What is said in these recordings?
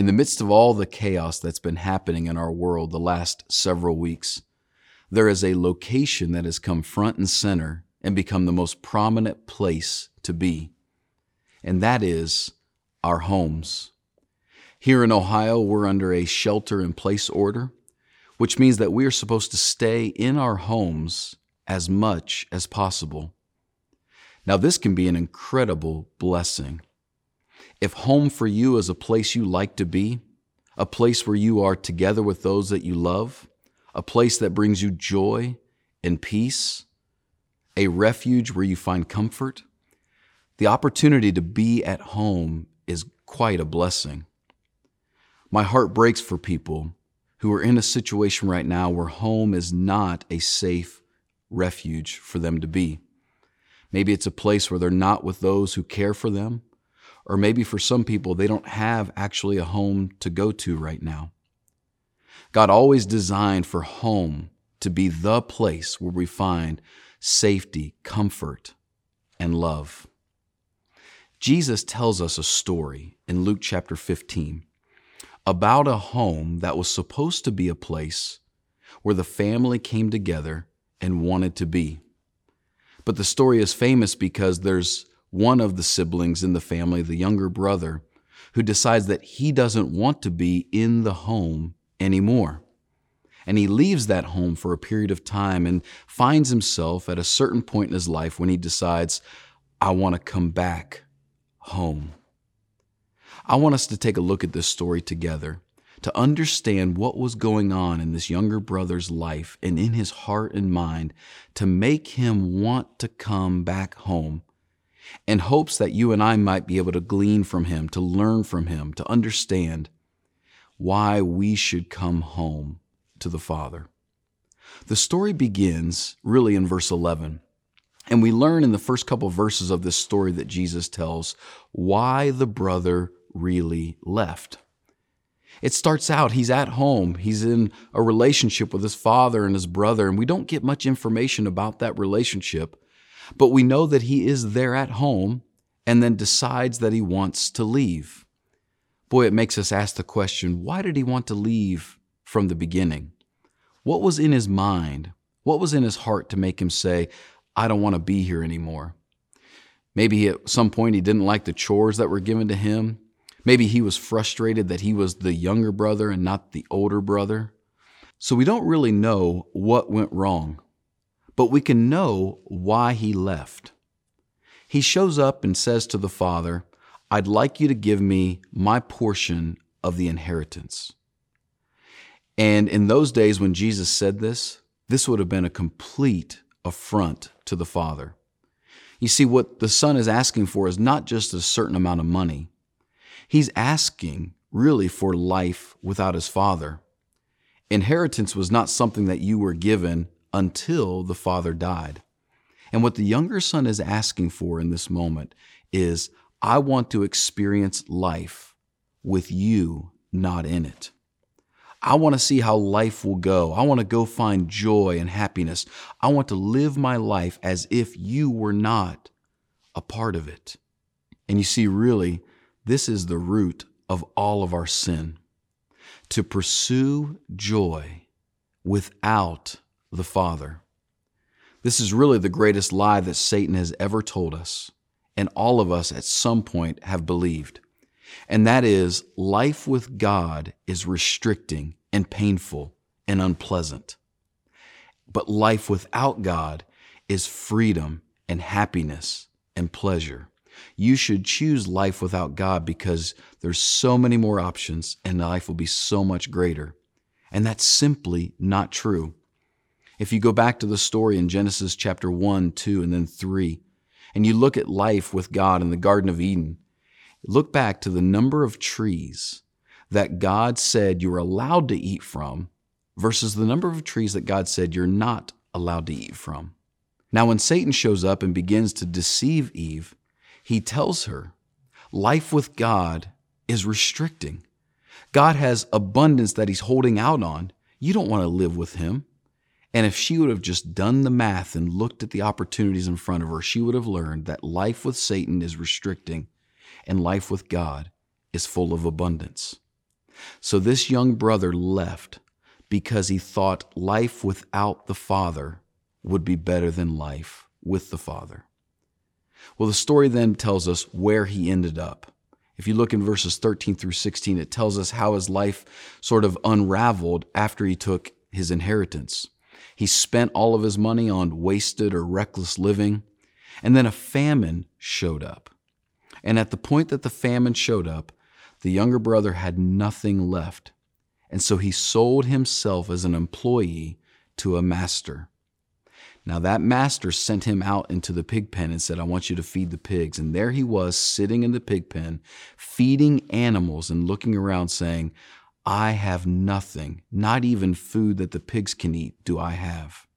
In the midst of all the chaos that's been happening in our world the last several weeks, there is a location that has come front and center and become the most prominent place to be, and that is our homes. Here in Ohio, we're under a shelter in place order, which means that we are supposed to stay in our homes as much as possible. Now, this can be an incredible blessing. If home for you is a place you like to be, a place where you are together with those that you love, a place that brings you joy and peace, a refuge where you find comfort, the opportunity to be at home is quite a blessing. My heart breaks for people who are in a situation right now where home is not a safe refuge for them to be. Maybe it's a place where they're not with those who care for them, or maybe for some people, they don't have actually a home to go to right now. God always designed for home to be the place where we find safety, comfort, and love. Jesus tells us a story in Luke chapter 15 about a home that was supposed to be a place where the family came together and wanted to be. But the story is famous because there's one of the siblings in the family, the younger brother, who decides that he doesn't want to be in the home anymore. And he leaves that home for a period of time and finds himself at a certain point in his life when he decides, I want to come back home. I want us to take a look at this story together to understand what was going on in this younger brother's life and in his heart and mind to make him want to come back home in hopes that you and I might be able to glean from him, to learn from him, to understand why we should come home to the Father. The story begins really in verse 11. And we learn in the first couple of verses of this story that Jesus tells why the brother really left. It starts out, he's at home, he's in a relationship with his father and his brother, and we don't get much information about that relationship, but we know that he is there at home and then decides that he wants to leave. Boy, it makes us ask the question why did he want to leave from the beginning? What was in his mind? What was in his heart to make him say, I don't want to be here anymore? Maybe at some point he didn't like the chores that were given to him. Maybe he was frustrated that he was the younger brother and not the older brother. So we don't really know what went wrong, but we can know why he left. He shows up and says to the father, I'd like you to give me my portion of the inheritance. And in those days when Jesus said this, this would have been a complete affront to the father. You see, what the son is asking for is not just a certain amount of money, He's asking really for life without his father. Inheritance was not something that you were given until the father died. And what the younger son is asking for in this moment is, I want to experience life with you not in it. I want to see how life will go. I want to go find joy and happiness. I want to live my life as if you were not a part of it. And you see, really, this is the root of all of our sin. To pursue joy without the Father. This is really the greatest lie that Satan has ever told us, and all of us at some point have believed. And that is life with God is restricting and painful and unpleasant. But life without God is freedom and happiness and pleasure. You should choose life without God because there's so many more options and life will be so much greater. And that's simply not true. If you go back to the story in Genesis chapter 1, 2, and then 3, and you look at life with God in the Garden of Eden, look back to the number of trees that God said you were allowed to eat from versus the number of trees that God said you're not allowed to eat from. Now, when Satan shows up and begins to deceive Eve, he tells her life with God is restricting. God has abundance that he's holding out on. You don't want to live with him. And if she would have just done the math and looked at the opportunities in front of her, she would have learned that life with Satan is restricting and life with God is full of abundance. So this young brother left because he thought life without the Father would be better than life with the Father. Well, the story then tells us where he ended up. If you look in verses 13 through 16, it tells us how his life sort of unraveled after he took his inheritance. He spent all of his money on wasted or reckless living, and then a famine showed up. And at the point that the famine showed up, the younger brother had nothing left. And so he sold himself as an employee to a master. Now that master sent him out into the pig pen and said, I want you to feed the pigs. And there he was sitting in the pig pen, feeding animals and looking around saying, I have nothing, not even food that the pigs can eat, do I have.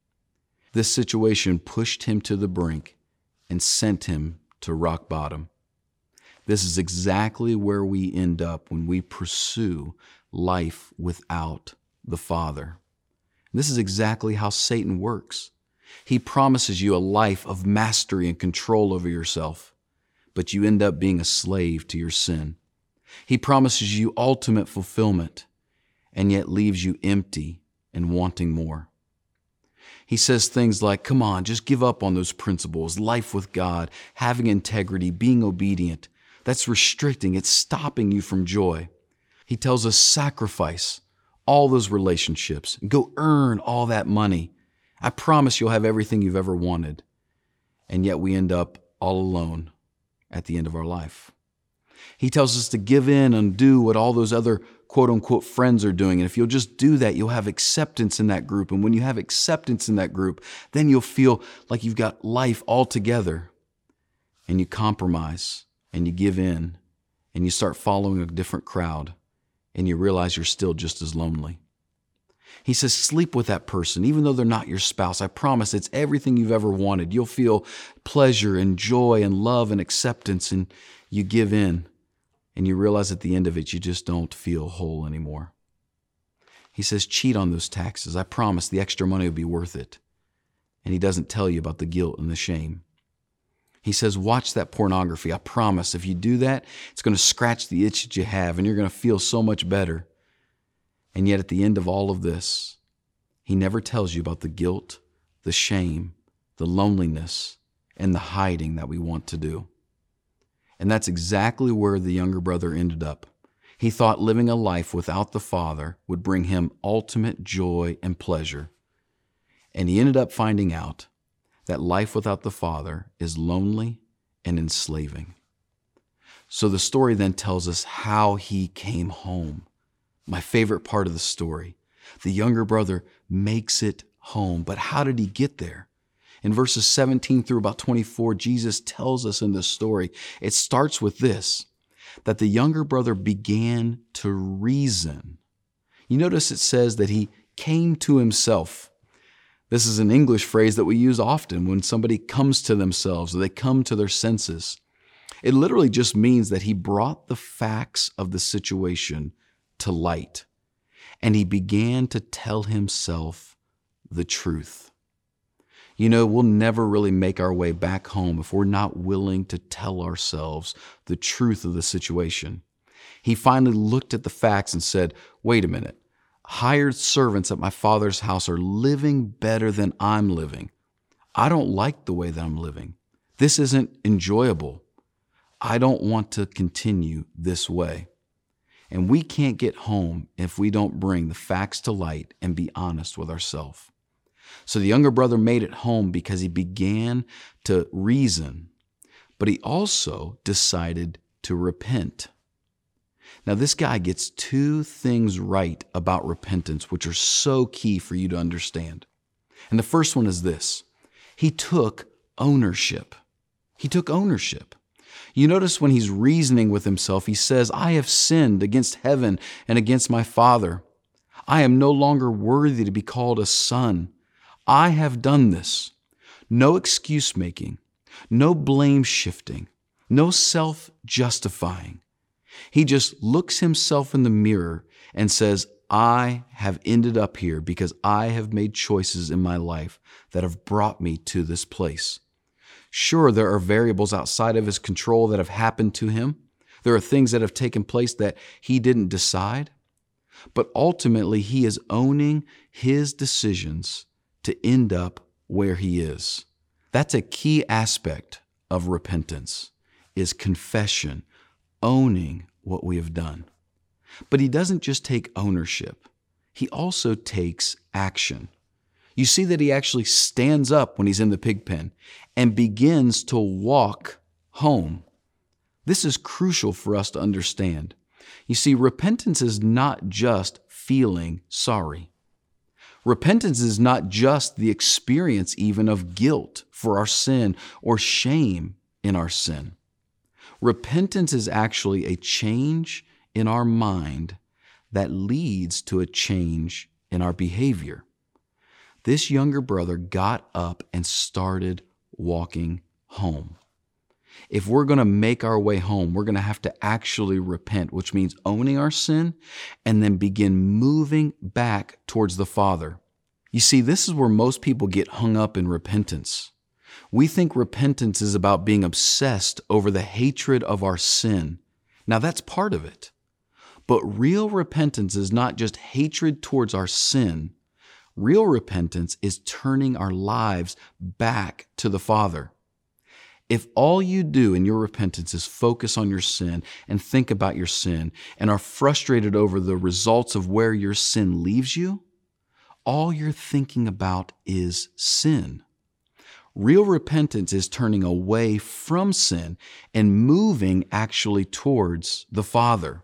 This situation pushed him to the brink and sent him to rock bottom. This is exactly where we end up when we pursue life without the Father. This is exactly how Satan works. He promises you a life of mastery and control over yourself, but you end up being a slave to your sin. He promises you ultimate fulfillment and yet leaves you empty and wanting more. He says things like, Come on, just give up on those principles life with God, having integrity, being obedient. That's restricting, it's stopping you from joy. He tells us, Sacrifice all those relationships, go earn all that money. I promise you'll have everything you've ever wanted. And yet we end up all alone at the end of our life. He tells us to give in and do what all those other quote unquote friends are doing. And if you'll just do that, you'll have acceptance in that group. And when you have acceptance in that group, then you'll feel like you've got life all together. And you compromise and you give in and you start following a different crowd and you realize you're still just as lonely. He says, sleep with that person, even though they're not your spouse. I promise it's everything you've ever wanted. You'll feel pleasure and joy and love and acceptance, and you give in, and you realize at the end of it, you just don't feel whole anymore. He says, cheat on those taxes. I promise the extra money will be worth it. And he doesn't tell you about the guilt and the shame. He says, watch that pornography. I promise if you do that, it's going to scratch the itch that you have and you're going to feel so much better. And yet, at the end of all of this, he never tells you about the guilt, the shame, the loneliness, and the hiding that we want to do. And that's exactly where the younger brother ended up. He thought living a life without the Father would bring him ultimate joy and pleasure. And he ended up finding out that life without the Father is lonely and enslaving. So the story then tells us how he came home my favorite part of the story. The younger brother makes it home. But how did he get there? In verses 17 through about 24, Jesus tells us in this story, it starts with this that the younger brother began to reason. You notice it says that he came to himself. This is an English phrase that we use often when somebody comes to themselves or they come to their senses. It literally just means that he brought the facts of the situation to light, and he began to tell himself the truth. You know, we'll never really make our way back home if we're not willing to tell ourselves the truth of the situation. He finally looked at the facts and said, Wait a minute. Hired servants at my father's house are living better than I'm living. I don't like the way that I'm living. This isn't enjoyable. I don't want to continue this way. And we can't get home if we don't bring the facts to light and be honest with ourselves. So the younger brother made it home because he began to reason, but he also decided to repent. Now, this guy gets two things right about repentance, which are so key for you to understand. And the first one is this he took ownership. He took ownership. You notice when he's reasoning with himself, he says, I have sinned against heaven and against my Father. I am no longer worthy to be called a son. I have done this. No excuse making, no blame shifting, no self justifying. He just looks himself in the mirror and says, I have ended up here because I have made choices in my life that have brought me to this place. Sure, there are variables outside of his control that have happened to him. There are things that have taken place that he didn't decide. but ultimately he is owning his decisions to end up where he is. That's a key aspect of repentance is confession, owning what we have done. But he doesn't just take ownership. He also takes action. You see that he actually stands up when he's in the pig pen and begins to walk home. This is crucial for us to understand. You see, repentance is not just feeling sorry. Repentance is not just the experience even of guilt for our sin or shame in our sin. Repentance is actually a change in our mind that leads to a change in our behavior. This younger brother got up and started walking home. If we're going to make our way home, we're going to have to actually repent, which means owning our sin and then begin moving back towards the Father. You see, this is where most people get hung up in repentance. We think repentance is about being obsessed over the hatred of our sin. Now, that's part of it. But real repentance is not just hatred towards our sin. Real repentance is turning our lives back to the Father. If all you do in your repentance is focus on your sin and think about your sin and are frustrated over the results of where your sin leaves you, all you're thinking about is sin. Real repentance is turning away from sin and moving actually towards the Father.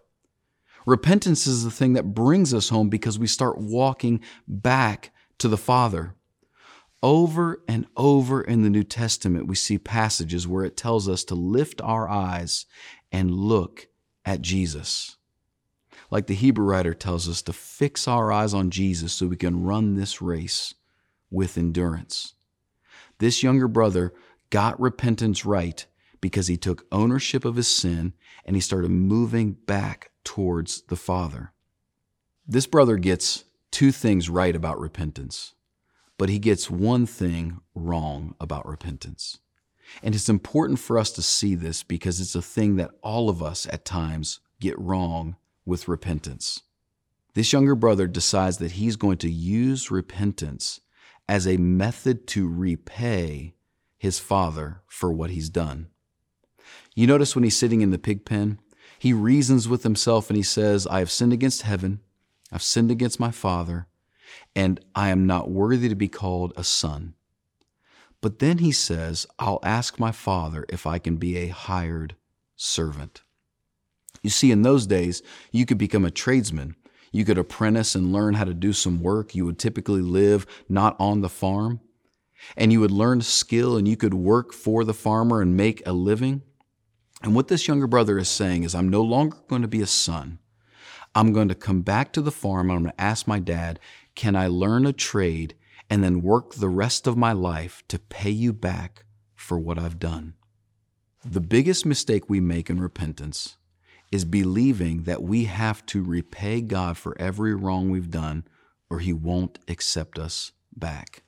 Repentance is the thing that brings us home because we start walking back to the Father. Over and over in the New Testament, we see passages where it tells us to lift our eyes and look at Jesus. Like the Hebrew writer tells us to fix our eyes on Jesus so we can run this race with endurance. This younger brother got repentance right because he took ownership of his sin and he started moving back towards the Father. This brother gets two things right about repentance, but he gets one thing wrong about repentance. And it's important for us to see this because it's a thing that all of us at times get wrong with repentance. This younger brother decides that he's going to use repentance as a method to repay his father for what he's done. You notice when he's sitting in the pig pen, he reasons with himself and he says, I have sinned against heaven, I've sinned against my father, and I am not worthy to be called a son. But then he says, I'll ask my father if I can be a hired servant. You see, in those days, you could become a tradesman. You could apprentice and learn how to do some work. You would typically live not on the farm. And you would learn skill and you could work for the farmer and make a living. And what this younger brother is saying is, I'm no longer going to be a son. I'm going to come back to the farm. I'm going to ask my dad, can I learn a trade and then work the rest of my life to pay you back for what I've done? The biggest mistake we make in repentance is believing that we have to repay God for every wrong we've done or he won't accept us back.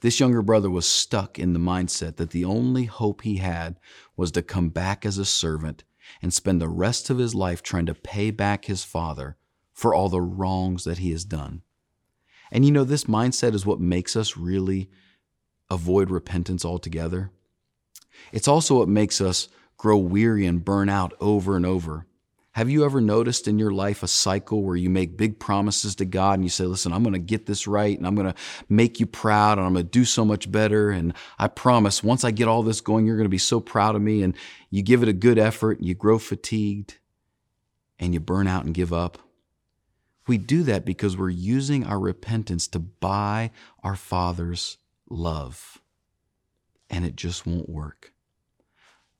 This younger brother was stuck in the mindset that the only hope he had was to come back as a servant and spend the rest of his life trying to pay back his father for all the wrongs that he has done. And you know, this mindset is what makes us really avoid repentance altogether. It's also what makes us grow weary and burn out over and over. Have you ever noticed in your life a cycle where you make big promises to God and you say, listen, I'm going to get this right and I'm going to make you proud and I'm going to do so much better. And I promise once I get all this going, you're going to be so proud of me. And you give it a good effort and you grow fatigued and you burn out and give up. We do that because we're using our repentance to buy our Father's love. And it just won't work.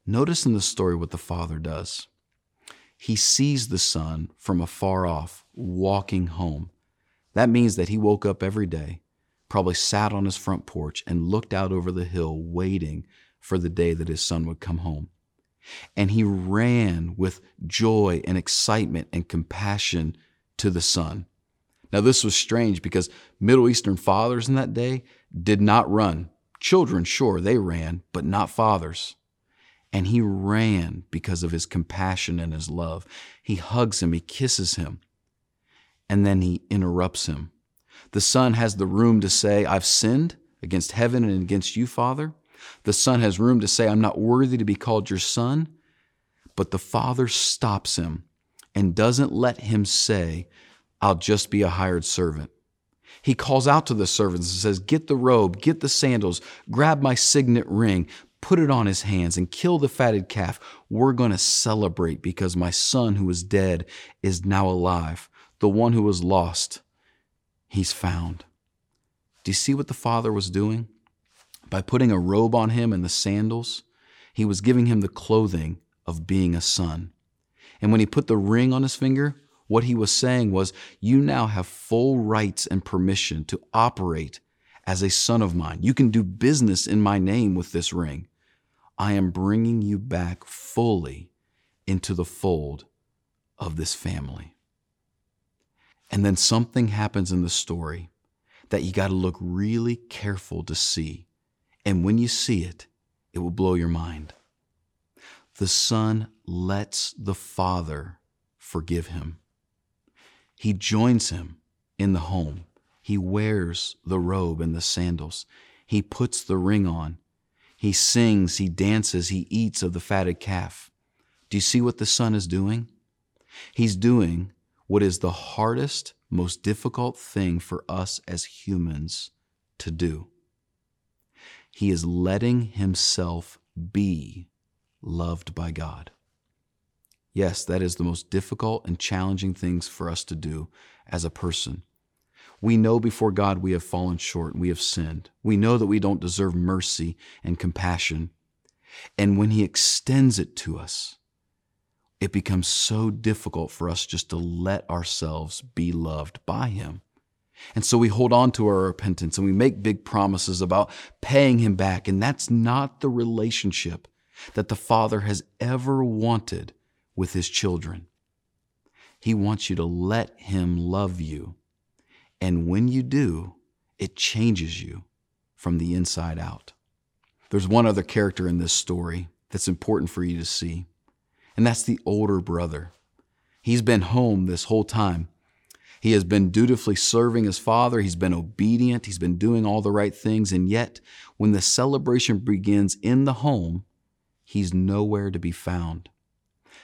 Notice in the story what the Father does he sees the son from afar off walking home. That means that he woke up every day, probably sat on his front porch and looked out over the hill, waiting for the day that his son would come home. And he ran with joy and excitement and compassion to the son. Now, this was strange because Middle Eastern fathers in that day did not run. Children, sure, they ran, but not fathers. And he ran because of his compassion and his love. He hugs him, he kisses him. and then he interrupts him. The son has the room to say, I've sinned against heaven and against you, Father. The son has room to say, I'm not worthy to be called your son. But the father stops him and doesn't let him say, I'll just be a hired servant. He calls out to the servants and says, Get the robe, get the sandals, grab my signet ring, put it on his hands, and kill the fatted calf. We're going to celebrate because my son who was dead is now alive. The one who was lost, he's found. Do you see what the father was doing? By putting a robe on him and the sandals, he was giving him the clothing of being a son. And when he put the ring on his finger, what he was saying was, You now have full rights and permission to operate as a son of mine. You can do business in my name with this ring. I am bringing you back fully into the fold of this family. And then something happens in the story that you got to look really careful to see. And when you see it, it will blow your mind. The Son lets the Father forgive him. He joins him in the home. He wears the robe and the sandals. He puts the ring on. He sings, he dances, he eats of the fatted calf. Do you see what the Son is doing? He's doing what is the hardest, most difficult thing for us as humans to do. He is letting himself be loved by God. Yes, that is the most difficult and challenging things for us to do as a person. We know before God we have fallen short and we have sinned. We know that we don't deserve mercy and compassion. And when He extends it to us, it becomes so difficult for us just to let ourselves be loved by Him. And so we hold on to our repentance and we make big promises about paying Him back. And that's not the relationship that the Father has ever wanted with His children. He wants you to let Him love you. And when you do, it changes you from the inside out. There's one other character in this story that's important for you to see, and that's the older brother. He's been home this whole time. He has been dutifully serving his father. He's been obedient. He's been doing all the right things. And yet, when the celebration begins in the home, he's nowhere to be found.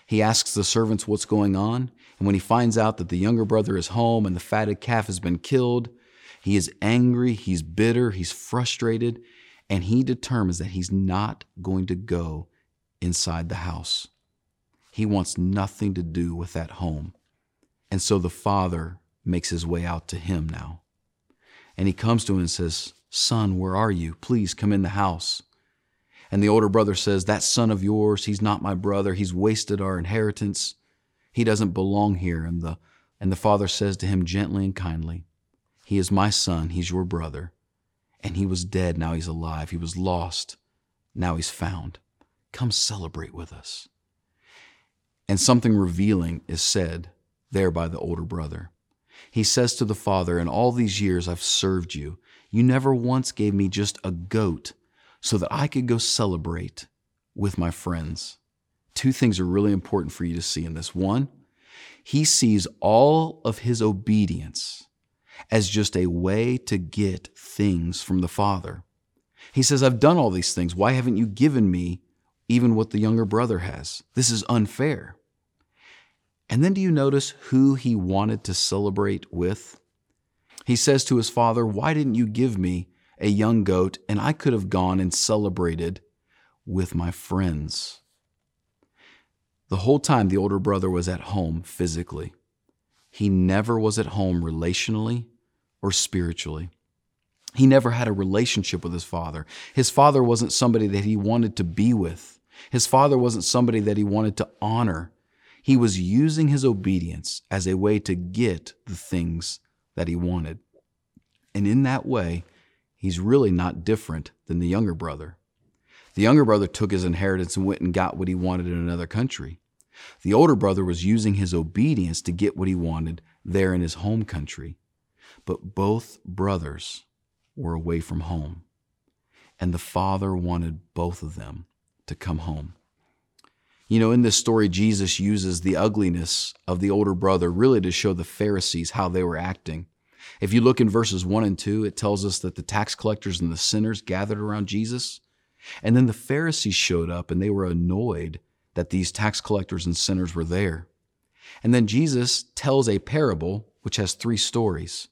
He asks the servants what's going on, and when he finds out that the younger brother is home and the fatted calf has been killed, he is angry, he's bitter, he's frustrated, and he determines that he's not going to go inside the house. He wants nothing to do with that home. And so the father makes his way out to him now. And he comes to him and says, Son, where are you? Please come in the house. And the older brother says, That son of yours, he's not my brother. He's wasted our inheritance. He doesn't belong here. And the, and the father says to him gently and kindly, He is my son. He's your brother. And he was dead. Now he's alive. He was lost. Now he's found. Come celebrate with us. And something revealing is said there by the older brother. He says to the father, In all these years I've served you. You never once gave me just a goat so that I could go celebrate with my friends. Two things are really important for you to see in this. One, he sees all of his obedience as just a way to get things from the Father. He says, I've done all these things. Why haven't you given me even what the younger brother has? This is unfair. And then do you notice who he wanted to celebrate with? He says to his father, Why didn't you give me a young goat, and I could have gone and celebrated with my friends. The whole time the older brother was at home physically, he never was at home relationally or spiritually. He never had a relationship with his father. His father wasn't somebody that he wanted to be with. His father wasn't somebody that he wanted to honor. He was using his obedience as a way to get the things that he wanted. And in that way, he's really not different than the younger brother. The younger brother took his inheritance and went and got what he wanted in another country. The older brother was using his obedience to get what he wanted there in his home country. But both brothers were away from home, and the father wanted both of them to come home. You know, in this story, Jesus uses the ugliness of the older brother really to show the Pharisees how they were acting. If you look in verses 1 and 2, it tells us that the tax collectors and the sinners gathered around Jesus. And then the Pharisees showed up and they were annoyed that these tax collectors and sinners were there. And then Jesus tells a parable which has three stories.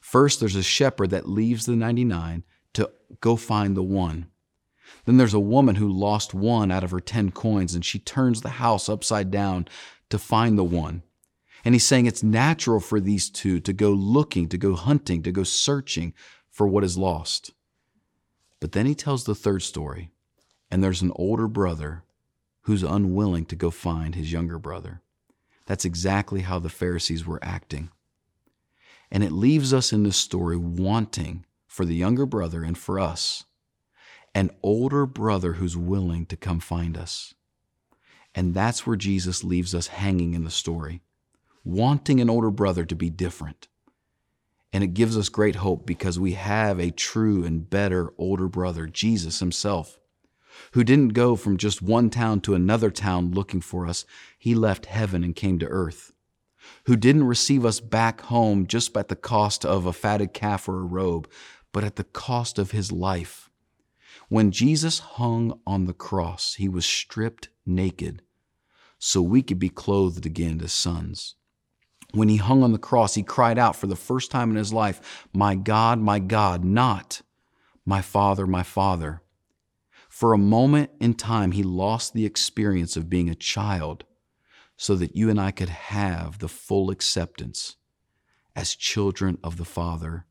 First, there's a shepherd that leaves the 99 to go find the one. Then there's a woman who lost one out of her 10 coins and she turns the house upside down to find the one. And he's saying it's natural for these two to go looking, to go hunting, to go searching for what is lost. But then he tells the third story, and there's an older brother who's unwilling to go find his younger brother. That's exactly how the Pharisees were acting. And it leaves us in this story wanting for the younger brother and for us an older brother who's willing to come find us. And that's where Jesus leaves us hanging in the story, wanting an older brother to be different. And it gives us great hope because we have a true and better older brother, Jesus himself, who didn't go from just one town to another town looking for us. He left heaven and came to earth. Who didn't receive us back home just at the cost of a fatted calf or a robe, but at the cost of his life when Jesus hung on the cross, he was stripped naked so we could be clothed again as sons. When he hung on the cross, he cried out for the first time in his life, My God, my God, not my Father, my Father. For a moment in time, he lost the experience of being a child so that you and I could have the full acceptance as children of the Father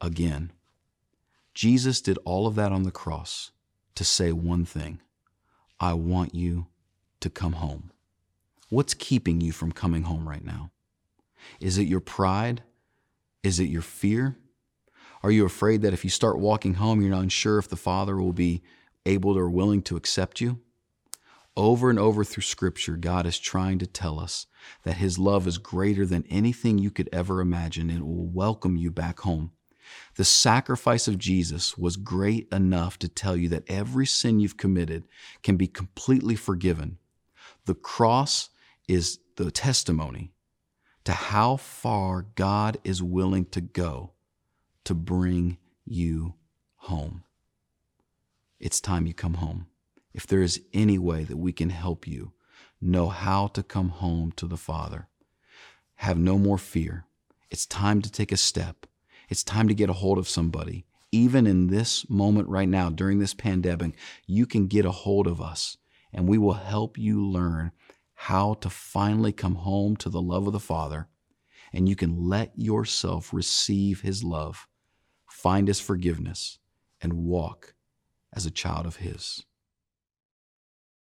again. Jesus did all of that on the cross to say one thing I want you to come home. What's keeping you from coming home right now? Is it your pride? Is it your fear? Are you afraid that if you start walking home, you're not sure if the Father will be able or willing to accept you? Over and over through Scripture, God is trying to tell us that His love is greater than anything you could ever imagine and will welcome you back home. The sacrifice of Jesus was great enough to tell you that every sin you've committed can be completely forgiven. The cross is the testimony to how far God is willing to go to bring you home. It's time you come home. If there is any way that we can help you know how to come home to the Father, have no more fear. It's time to take a step it's time to get a hold of somebody. Even in this moment right now, during this pandemic, you can get a hold of us and we will help you learn how to finally come home to the love of the Father. And you can let yourself receive His love, find His forgiveness, and walk as a child of His.